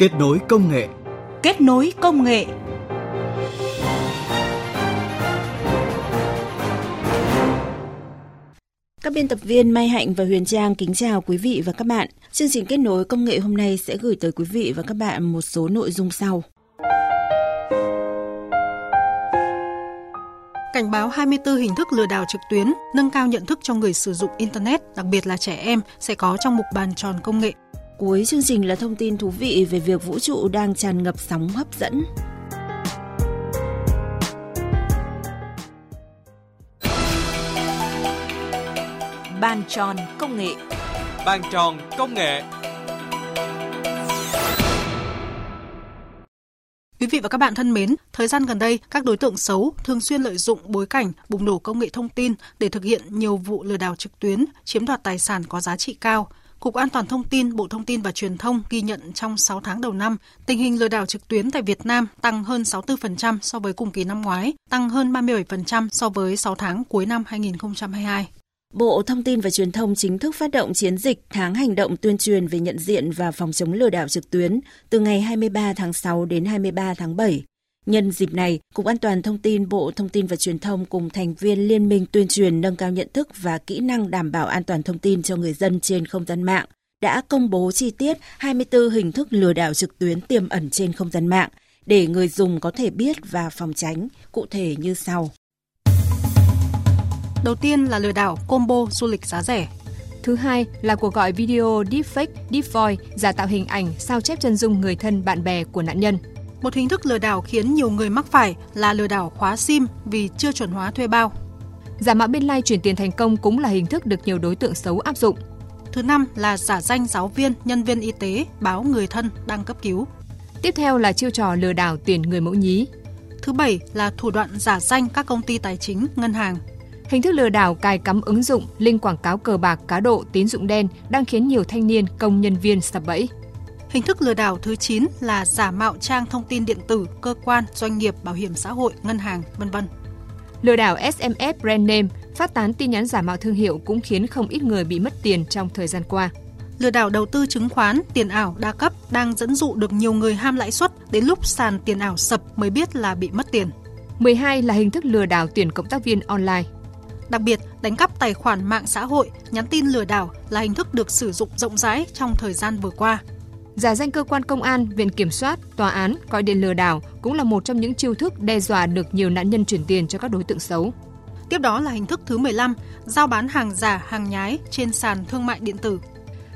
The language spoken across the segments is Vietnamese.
Kết nối công nghệ. Kết nối công nghệ. Các biên tập viên Mai Hạnh và Huyền Trang kính chào quý vị và các bạn. Chương trình kết nối công nghệ hôm nay sẽ gửi tới quý vị và các bạn một số nội dung sau. Cảnh báo 24 hình thức lừa đảo trực tuyến, nâng cao nhận thức cho người sử dụng Internet, đặc biệt là trẻ em, sẽ có trong mục bàn tròn công nghệ. Cuối chương trình là thông tin thú vị về việc vũ trụ đang tràn ngập sóng hấp dẫn. Bàn tròn công nghệ Bàn tròn công nghệ Quý vị và các bạn thân mến, thời gian gần đây, các đối tượng xấu thường xuyên lợi dụng bối cảnh bùng nổ công nghệ thông tin để thực hiện nhiều vụ lừa đảo trực tuyến, chiếm đoạt tài sản có giá trị cao. Cục An toàn Thông tin, Bộ Thông tin và Truyền thông ghi nhận trong 6 tháng đầu năm, tình hình lừa đảo trực tuyến tại Việt Nam tăng hơn 64% so với cùng kỳ năm ngoái, tăng hơn 37% so với 6 tháng cuối năm 2022. Bộ Thông tin và Truyền thông chính thức phát động chiến dịch tháng hành động tuyên truyền về nhận diện và phòng chống lừa đảo trực tuyến từ ngày 23 tháng 6 đến 23 tháng 7. Nhân dịp này, Cục An toàn Thông tin Bộ Thông tin và Truyền thông cùng thành viên Liên minh tuyên truyền nâng cao nhận thức và kỹ năng đảm bảo an toàn thông tin cho người dân trên không gian mạng đã công bố chi tiết 24 hình thức lừa đảo trực tuyến tiềm ẩn trên không gian mạng để người dùng có thể biết và phòng tránh, cụ thể như sau. Đầu tiên là lừa đảo combo du lịch giá rẻ. Thứ hai là cuộc gọi video deepfake, deepvoice, giả tạo hình ảnh, sao chép chân dung người thân bạn bè của nạn nhân. Một hình thức lừa đảo khiến nhiều người mắc phải là lừa đảo khóa SIM vì chưa chuẩn hóa thuê bao. Giả mạo biên lai chuyển tiền thành công cũng là hình thức được nhiều đối tượng xấu áp dụng. Thứ năm là giả danh giáo viên, nhân viên y tế báo người thân đang cấp cứu. Tiếp theo là chiêu trò lừa đảo tiền người mẫu nhí. Thứ bảy là thủ đoạn giả danh các công ty tài chính, ngân hàng. Hình thức lừa đảo cài cắm ứng dụng, link quảng cáo cờ bạc, cá độ, tín dụng đen đang khiến nhiều thanh niên, công nhân viên sập bẫy. Hình thức lừa đảo thứ 9 là giả mạo trang thông tin điện tử, cơ quan, doanh nghiệp, bảo hiểm xã hội, ngân hàng, vân vân. Lừa đảo SMS brand name, phát tán tin nhắn giả mạo thương hiệu cũng khiến không ít người bị mất tiền trong thời gian qua. Lừa đảo đầu tư chứng khoán, tiền ảo đa cấp đang dẫn dụ được nhiều người ham lãi suất, đến lúc sàn tiền ảo sập mới biết là bị mất tiền. 12 là hình thức lừa đảo tuyển cộng tác viên online. Đặc biệt, đánh cắp tài khoản mạng xã hội, nhắn tin lừa đảo là hình thức được sử dụng rộng rãi trong thời gian vừa qua. Giả danh cơ quan công an, viện kiểm soát, tòa án gọi điện lừa đảo cũng là một trong những chiêu thức đe dọa được nhiều nạn nhân chuyển tiền cho các đối tượng xấu. Tiếp đó là hình thức thứ 15, giao bán hàng giả, hàng nhái trên sàn thương mại điện tử.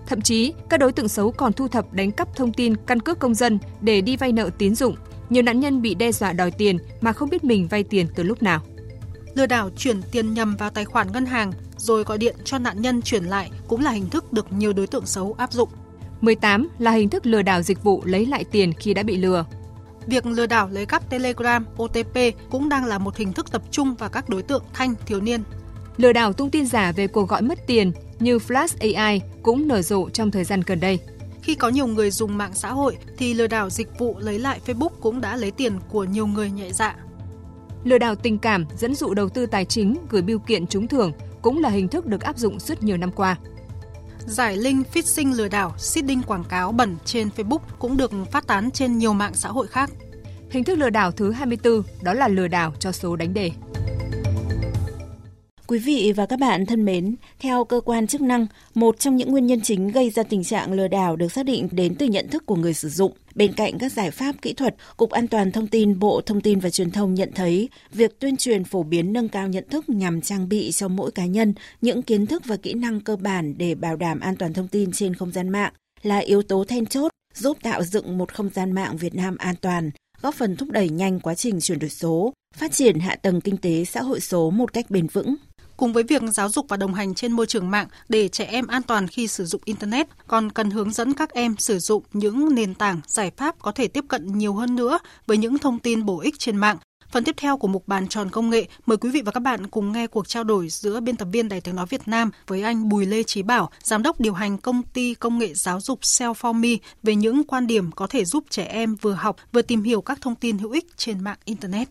Thậm chí, các đối tượng xấu còn thu thập đánh cắp thông tin căn cước công dân để đi vay nợ tín dụng. Nhiều nạn nhân bị đe dọa đòi tiền mà không biết mình vay tiền từ lúc nào. Lừa đảo chuyển tiền nhầm vào tài khoản ngân hàng rồi gọi điện cho nạn nhân chuyển lại cũng là hình thức được nhiều đối tượng xấu áp dụng. 18 là hình thức lừa đảo dịch vụ lấy lại tiền khi đã bị lừa. Việc lừa đảo lấy cắp Telegram, OTP cũng đang là một hình thức tập trung vào các đối tượng thanh thiếu niên. Lừa đảo tung tin giả về cuộc gọi mất tiền như Flash AI cũng nở rộ trong thời gian gần đây. Khi có nhiều người dùng mạng xã hội thì lừa đảo dịch vụ lấy lại Facebook cũng đã lấy tiền của nhiều người nhạy dạ. Lừa đảo tình cảm, dẫn dụ đầu tư tài chính, gửi biêu kiện trúng thưởng cũng là hình thức được áp dụng suốt nhiều năm qua. Giải link phishing lừa đảo, seeding quảng cáo bẩn trên Facebook cũng được phát tán trên nhiều mạng xã hội khác. Hình thức lừa đảo thứ 24 đó là lừa đảo cho số đánh đề. Quý vị và các bạn thân mến, theo cơ quan chức năng, một trong những nguyên nhân chính gây ra tình trạng lừa đảo được xác định đến từ nhận thức của người sử dụng. Bên cạnh các giải pháp kỹ thuật, Cục An toàn Thông tin Bộ Thông tin và Truyền thông nhận thấy việc tuyên truyền phổ biến nâng cao nhận thức nhằm trang bị cho mỗi cá nhân những kiến thức và kỹ năng cơ bản để bảo đảm an toàn thông tin trên không gian mạng là yếu tố then chốt giúp tạo dựng một không gian mạng Việt Nam an toàn, góp phần thúc đẩy nhanh quá trình chuyển đổi số, phát triển hạ tầng kinh tế xã hội số một cách bền vững. Cùng với việc giáo dục và đồng hành trên môi trường mạng để trẻ em an toàn khi sử dụng Internet, còn cần hướng dẫn các em sử dụng những nền tảng, giải pháp có thể tiếp cận nhiều hơn nữa với những thông tin bổ ích trên mạng. Phần tiếp theo của mục bàn tròn công nghệ, mời quý vị và các bạn cùng nghe cuộc trao đổi giữa biên tập viên Đài tiếng nói Việt Nam với anh Bùi Lê Trí Bảo, giám đốc điều hành công ty công nghệ giáo dục Cell4Me về những quan điểm có thể giúp trẻ em vừa học vừa tìm hiểu các thông tin hữu ích trên mạng Internet.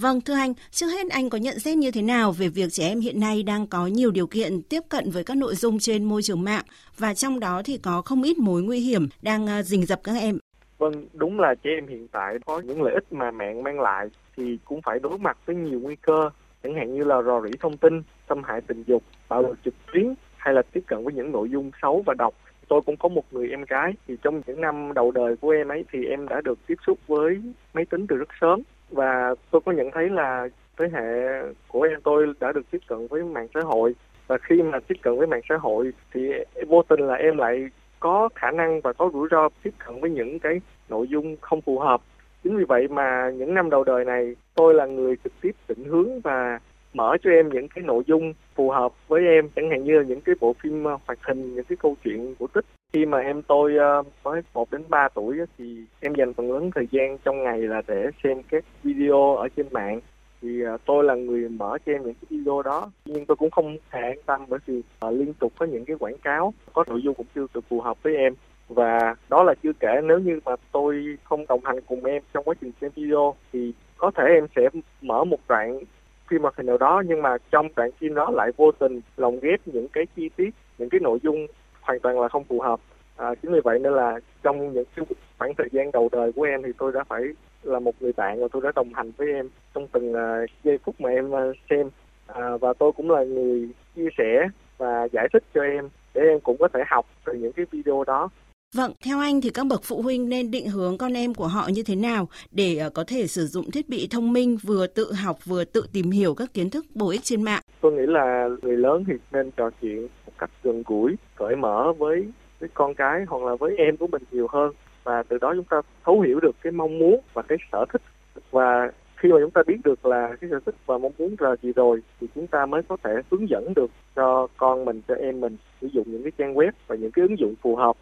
Vâng, thưa anh, trước hết anh có nhận xét như thế nào về việc trẻ em hiện nay đang có nhiều điều kiện tiếp cận với các nội dung trên môi trường mạng và trong đó thì có không ít mối nguy hiểm đang à, rình rập các em? Vâng, đúng là trẻ em hiện tại có những lợi ích mà mạng mang lại thì cũng phải đối mặt với nhiều nguy cơ, chẳng hạn như là rò rỉ thông tin, xâm hại tình dục, bạo lực trực tuyến hay là tiếp cận với những nội dung xấu và độc. Tôi cũng có một người em gái thì trong những năm đầu đời của em ấy thì em đã được tiếp xúc với máy tính từ rất sớm và tôi có nhận thấy là thế hệ của em tôi đã được tiếp cận với mạng xã hội. Và khi mà tiếp cận với mạng xã hội thì vô tình là em lại có khả năng và có rủi ro tiếp cận với những cái nội dung không phù hợp. Chính vì vậy mà những năm đầu đời này, tôi là người trực tiếp định hướng và mở cho em những cái nội dung phù hợp với em. Chẳng hạn như là những cái bộ phim ờ, hoạt hình những cái câu chuyện cổ tích. Khi mà em tôi uh, mới 1 đến 3 tuổi thì em dành phần lớn thời gian trong ngày là để xem các video ở trên mạng. Thì uh, tôi là người mở cho em những cái video đó. Nhưng tôi cũng không thể an tâm bởi vì uh, liên tục có những cái quảng cáo có nội dung cũng chưa được phù hợp với em. Và đó là chưa kể nếu như mà tôi không đồng hành cùng em trong quá trình xem video thì có thể em sẽ mở một đoạn phim hoạt hình nào đó nhưng mà trong đoạn phim đó lại vô tình lồng ghép những cái chi tiết những cái nội dung hoàn toàn là không phù hợp. À, chính vì vậy nên là trong những cái khoảng thời gian đầu đời của em thì tôi đã phải là một người bạn và tôi đã đồng hành với em trong từng uh, giây phút mà em uh, xem. À, và tôi cũng là người chia sẻ và giải thích cho em để em cũng có thể học từ những cái video đó. Vâng, theo anh thì các bậc phụ huynh nên định hướng con em của họ như thế nào để ờ, có thể sử dụng thiết bị thông minh vừa tự học vừa tự tìm hiểu các kiến thức bổ ích trên mạng? Tôi nghĩ là người lớn thì nên trò chuyện một cách gần gũi, cởi mở với với con cái hoặc là với em của mình nhiều hơn. Và từ đó chúng ta thấu hiểu được cái mong muốn và cái sở thích. Và khi mà chúng ta biết được là cái sở thích và mong muốn là gì rồi thì chúng ta mới có thể hướng dẫn được cho con mình cho em mình sử dụng những cái trang web và những cái ứng dụng phù hợp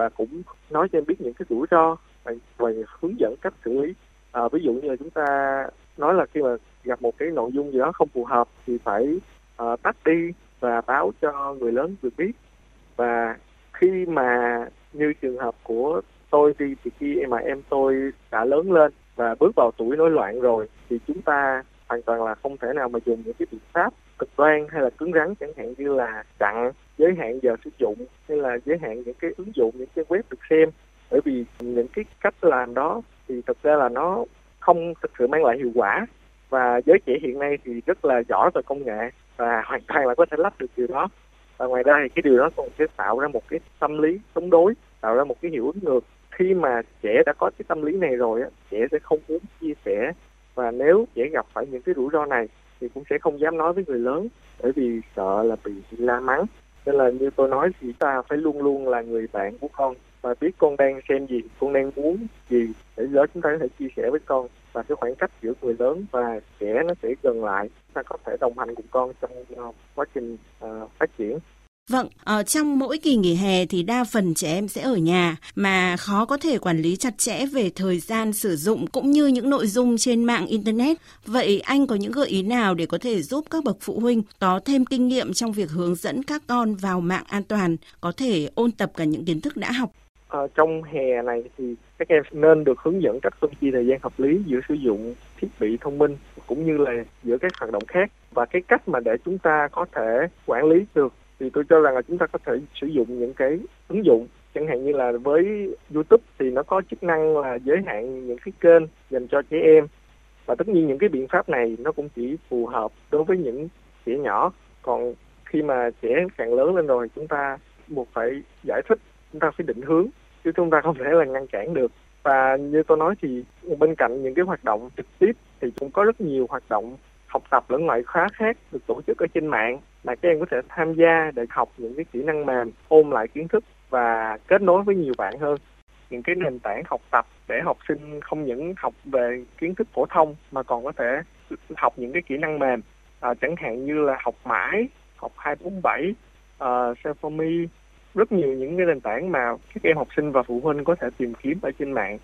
và cũng nói cho em biết những cái rủi ro và, và hướng dẫn cách xử lý. À, ví dụ như là chúng ta nói là khi mà gặp một cái nội dung gì đó không phù hợp thì phải uh, tắt đi và báo cho người lớn được biết. Và khi mà như trường hợp của tôi đi thì khi mà em tôi đã lớn lên và bước vào tuổi nổi loạn rồi thì chúng ta hoàn toàn là không thể nào mà dùng những cái biện pháp cực đoan hay là cứng rắn, chẳng hạn như là chặn giới hạn giờ sử dụng hay là giới hạn những cái ứng dụng, những cái web được xem. Bởi vì những cái cách làm đó thì thực ra là nó không thực sự mang lại hiệu quả. Và giới trẻ hiện nay thì rất là giỏi về công nghệ và hoàn toàn là có thể lắp được điều đó. Và ngoài ra thì cái điều đó còn sẽ tạo ra một cái tâm lý chống đối, tạo ra một cái hiệu ứng ngược. Khi mà trẻ đã có cái tâm lý này rồi trẻ sẽ không muốn chia sẻ. Và nếu trẻ gặp phải những cái rủi ro này thì cũng sẽ không dám nói với người lớn bởi vì sợ là bị la mắng. Nên là như tôi nói thì ta phải luôn luôn là người bạn của con và biết con đang xem gì con đang muốn gì. Để lớn chúng ta có thể chia sẻ với con và cái khoảng cách giữa người lớn và trẻ nó sẽ gần lại. Ta có thể đồng hành cùng con trong ờ, quá trình uh, phát triển. Vâng, ở trong mỗi kỳ nghỉ hè thì đa phần trẻ em sẽ ở nhà mà khó có thể quản lý chặt chẽ về thời gian sử dụng cũng như những nội dung trên mạng internet. Vậy anh có những gợi ý nào để có thể giúp các bậc phụ huynh có thêm kinh nghiệm trong việc hướng dẫn các con vào mạng an toàn, có thể ôn tập cả những kiến thức đã học? Ở trong hè này thì các em nên được hướng dẫn cách phân chia thời gian hợp lý giữa sử dụng thiết bị thông minh cũng như là giữa các hoạt động khác và cái cách mà để chúng ta có thể quản lý được thì tôi cho rằng là chúng ta có thể sử dụng những cái ứng dụng, chẳng hạn như là với YouTube thì nó có chức năng là giới hạn những cái kênh dành cho trẻ em. Và tất nhiên những cái biện pháp này nó cũng chỉ phù hợp đối với những trẻ nhỏ. Còn khi mà trẻ càng lớn lên rồi, chúng ta buộc phải giải thích, chúng ta phải định hướng, chứ chúng ta không thể là ngăn cản được. Và như tôi nói thì bên cạnh những cái hoạt động trực tiếp thì cũng có rất nhiều hoạt động học tập lẫn ngoại khóa khác được tổ chức ở trên mạng mà các em có thể tham gia để học những cái kỹ năng mềm, ôn lại kiến thức và kết nối với nhiều bạn hơn. Những cái nền tảng học tập để học sinh không những học về kiến thức phổ thông mà còn có thể học những cái kỹ năng mềm, à, chẳng hạn như là học mãi, học 247, uh, Self rất nhiều những cái nền tảng mà các em học sinh và phụ huynh có thể tìm kiếm ở trên mạng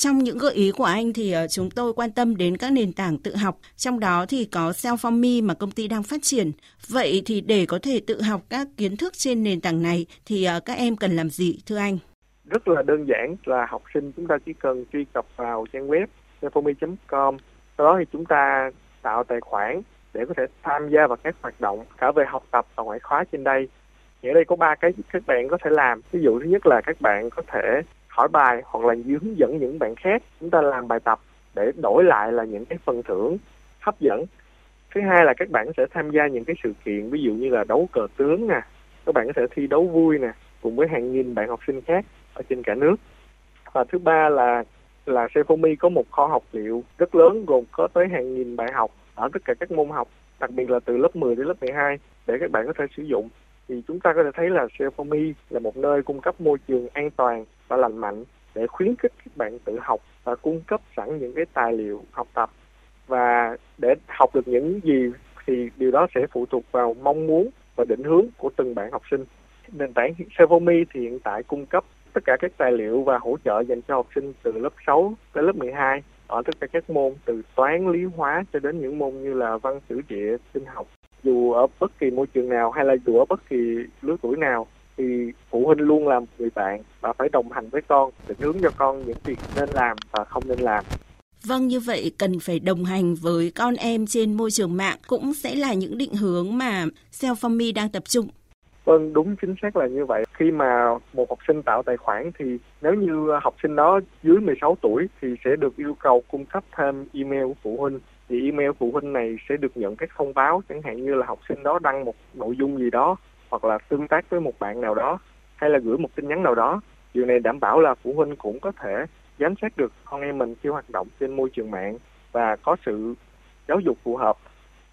trong những gợi ý của anh thì ờ, chúng tôi quan tâm đến các nền tảng tự học, trong đó thì có Self Me mà công ty đang phát triển. Vậy thì để có thể tự học các kiến thức trên nền tảng này thì ờ, các em cần làm gì thưa anh? Rất là đơn giản là học sinh chúng ta chỉ cần truy cập vào trang web selfomy.com Sau đó thì chúng ta tạo tài khoản để có thể tham gia vào các hoạt động cả về học tập và ngoại khóa trên đây. Ở đây có ba cái các bạn có thể làm. Ví dụ thứ nhất là các bạn có thể hỏi bài hoặc là hướng dẫn những bạn khác, chúng ta làm bài tập để đổi lại là những cái phần thưởng hấp dẫn. Thứ hai là các bạn sẽ tham gia những cái sự kiện, ví dụ như là đấu cờ tướng nè, các bạn có thể thi đấu vui nè, cùng với hàng nghìn bạn học sinh khác ở trên cả nước. Và thứ ba là là Sefomi có một kho học liệu rất lớn, gồm có tới hàng nghìn bài học ở tất cả các môn học, đặc biệt là từ lớp 10 đến lớp 12 để các bạn có thể sử dụng. Thì chúng ta có thể thấy là Sefomi là một nơi cung cấp môi trường an toàn và lành mạnh để khuyến khích các bạn tự học và cung cấp sẵn những cái tài liệu học tập và để học được những gì thì điều đó sẽ phụ thuộc vào mong muốn và định hướng của từng bạn học sinh. Nền tảng Sevomi thì hiện tại cung cấp tất cả các tài liệu và hỗ trợ dành cho học sinh từ lớp 6 tới lớp 12 ở tất cả các môn từ toán, lý, hóa cho đến những môn như là văn, sử, địa, sinh học. Dù ở bất kỳ môi trường nào hay là dù ở bất kỳ lứa tuổi nào thì phụ huynh luôn là một người bạn và phải đồng hành với con, định hướng cho con những việc nên làm và không nên làm. Vâng, như vậy cần phải đồng hành với con em trên môi trường mạng cũng sẽ là những định hướng mà Self đang tập trung. Vâng, đúng chính xác là như vậy. Khi mà một học sinh tạo tài khoản thì nếu như học sinh đó dưới 16 tuổi thì sẽ được yêu cầu cung cấp thêm email của phụ huynh. Thì email phụ huynh này sẽ được nhận các thông báo chẳng hạn như là học sinh đó đăng một nội dung gì đó hoặc là tương tác với một bạn nào đó hay là gửi một tin nhắn nào đó. Điều này đảm bảo là phụ huynh cũng có thể giám sát được con em mình khi hoạt động trên môi trường mạng và có sự giáo dục phù hợp.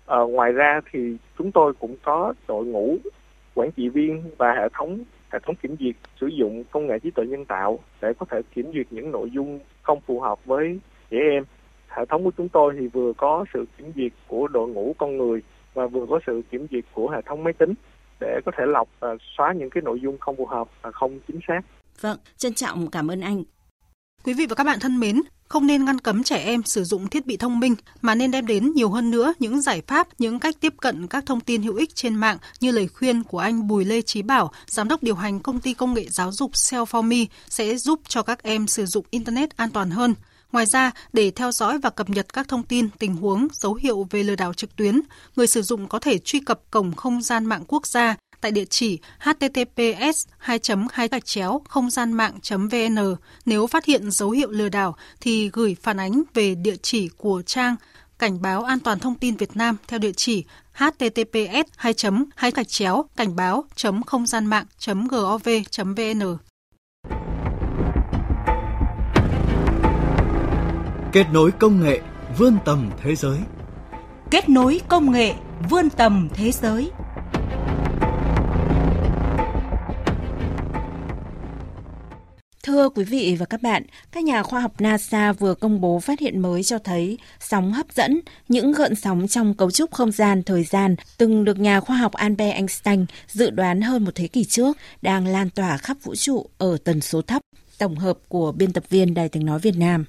À, ngoài ra thì chúng tôi cũng có đội ngũ quản trị viên và hệ thống hệ thống kiểm duyệt sử dụng công nghệ trí tuệ nhân tạo để có thể kiểm duyệt những nội dung không phù hợp với trẻ em. Hệ thống của chúng tôi thì vừa có sự kiểm duyệt của đội ngũ con người và vừa có sự kiểm duyệt của hệ thống máy tính để có thể lọc và xóa những cái nội dung không phù hợp và không chính xác. Vâng, trân trọng cảm ơn anh. Quý vị và các bạn thân mến, không nên ngăn cấm trẻ em sử dụng thiết bị thông minh mà nên đem đến nhiều hơn nữa những giải pháp, những cách tiếp cận các thông tin hữu ích trên mạng như lời khuyên của anh Bùi Lê Trí Bảo, giám đốc điều hành công ty công nghệ giáo dục Self4Me sẽ giúp cho các em sử dụng internet an toàn hơn. Ngoài ra, để theo dõi và cập nhật các thông tin, tình huống, dấu hiệu về lừa đảo trực tuyến, người sử dụng có thể truy cập cổng không gian mạng quốc gia tại địa chỉ https 2 2 gạch chéo không gian mạng vn. Nếu phát hiện dấu hiệu lừa đảo thì gửi phản ánh về địa chỉ của trang cảnh báo an toàn thông tin Việt Nam theo địa chỉ https 2 2 gạch chéo cảnh báo không gian mạng gov vn. Kết nối công nghệ vươn tầm thế giới. Kết nối công nghệ vươn tầm thế giới. Thưa quý vị và các bạn, các nhà khoa học NASA vừa công bố phát hiện mới cho thấy sóng hấp dẫn, những gợn sóng trong cấu trúc không gian thời gian từng được nhà khoa học Albert Einstein dự đoán hơn một thế kỷ trước đang lan tỏa khắp vũ trụ ở tần số thấp. Tổng hợp của biên tập viên Đài tiếng nói Việt Nam.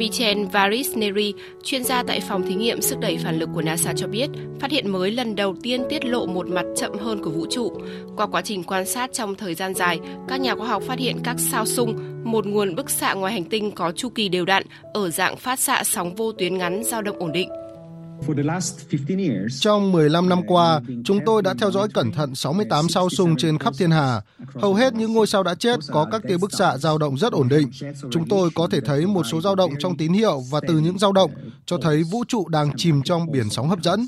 Michel Varisneri, chuyên gia tại phòng thí nghiệm sức đẩy phản lực của NASA cho biết, phát hiện mới lần đầu tiên tiết lộ một mặt chậm hơn của vũ trụ. Qua quá trình quan sát trong thời gian dài, các nhà khoa học phát hiện các sao sung, một nguồn bức xạ ngoài hành tinh có chu kỳ đều đặn ở dạng phát xạ sóng vô tuyến ngắn dao động ổn định. Trong 15 năm qua, chúng tôi đã theo dõi cẩn thận 68 sao sung trên khắp thiên hà. Hầu hết những ngôi sao đã chết có các tia bức xạ dao động rất ổn định. Chúng tôi có thể thấy một số dao động trong tín hiệu và từ những dao động cho thấy vũ trụ đang chìm trong biển sóng hấp dẫn.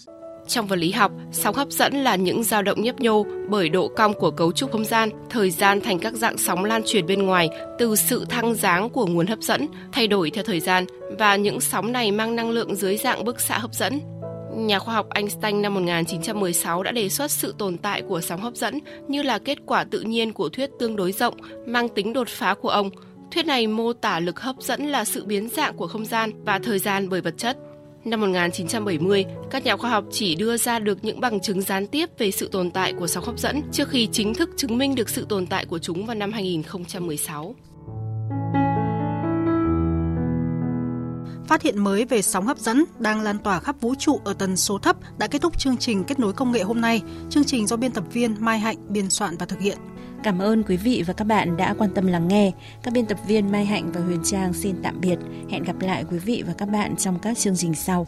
Trong vật lý học, sóng hấp dẫn là những dao động nhấp nhô bởi độ cong của cấu trúc không gian, thời gian thành các dạng sóng lan truyền bên ngoài từ sự thăng dáng của nguồn hấp dẫn, thay đổi theo thời gian và những sóng này mang năng lượng dưới dạng bức xạ hấp dẫn. Nhà khoa học Einstein năm 1916 đã đề xuất sự tồn tại của sóng hấp dẫn như là kết quả tự nhiên của thuyết tương đối rộng mang tính đột phá của ông. Thuyết này mô tả lực hấp dẫn là sự biến dạng của không gian và thời gian bởi vật chất. Năm 1970, các nhà khoa học chỉ đưa ra được những bằng chứng gián tiếp về sự tồn tại của sóng hấp dẫn trước khi chính thức chứng minh được sự tồn tại của chúng vào năm 2016. Phát hiện mới về sóng hấp dẫn đang lan tỏa khắp vũ trụ ở tần số thấp đã kết thúc chương trình kết nối công nghệ hôm nay. Chương trình do biên tập viên Mai Hạnh biên soạn và thực hiện. Cảm ơn quý vị và các bạn đã quan tâm lắng nghe. Các biên tập viên Mai Hạnh và Huyền Trang xin tạm biệt. Hẹn gặp lại quý vị và các bạn trong các chương trình sau.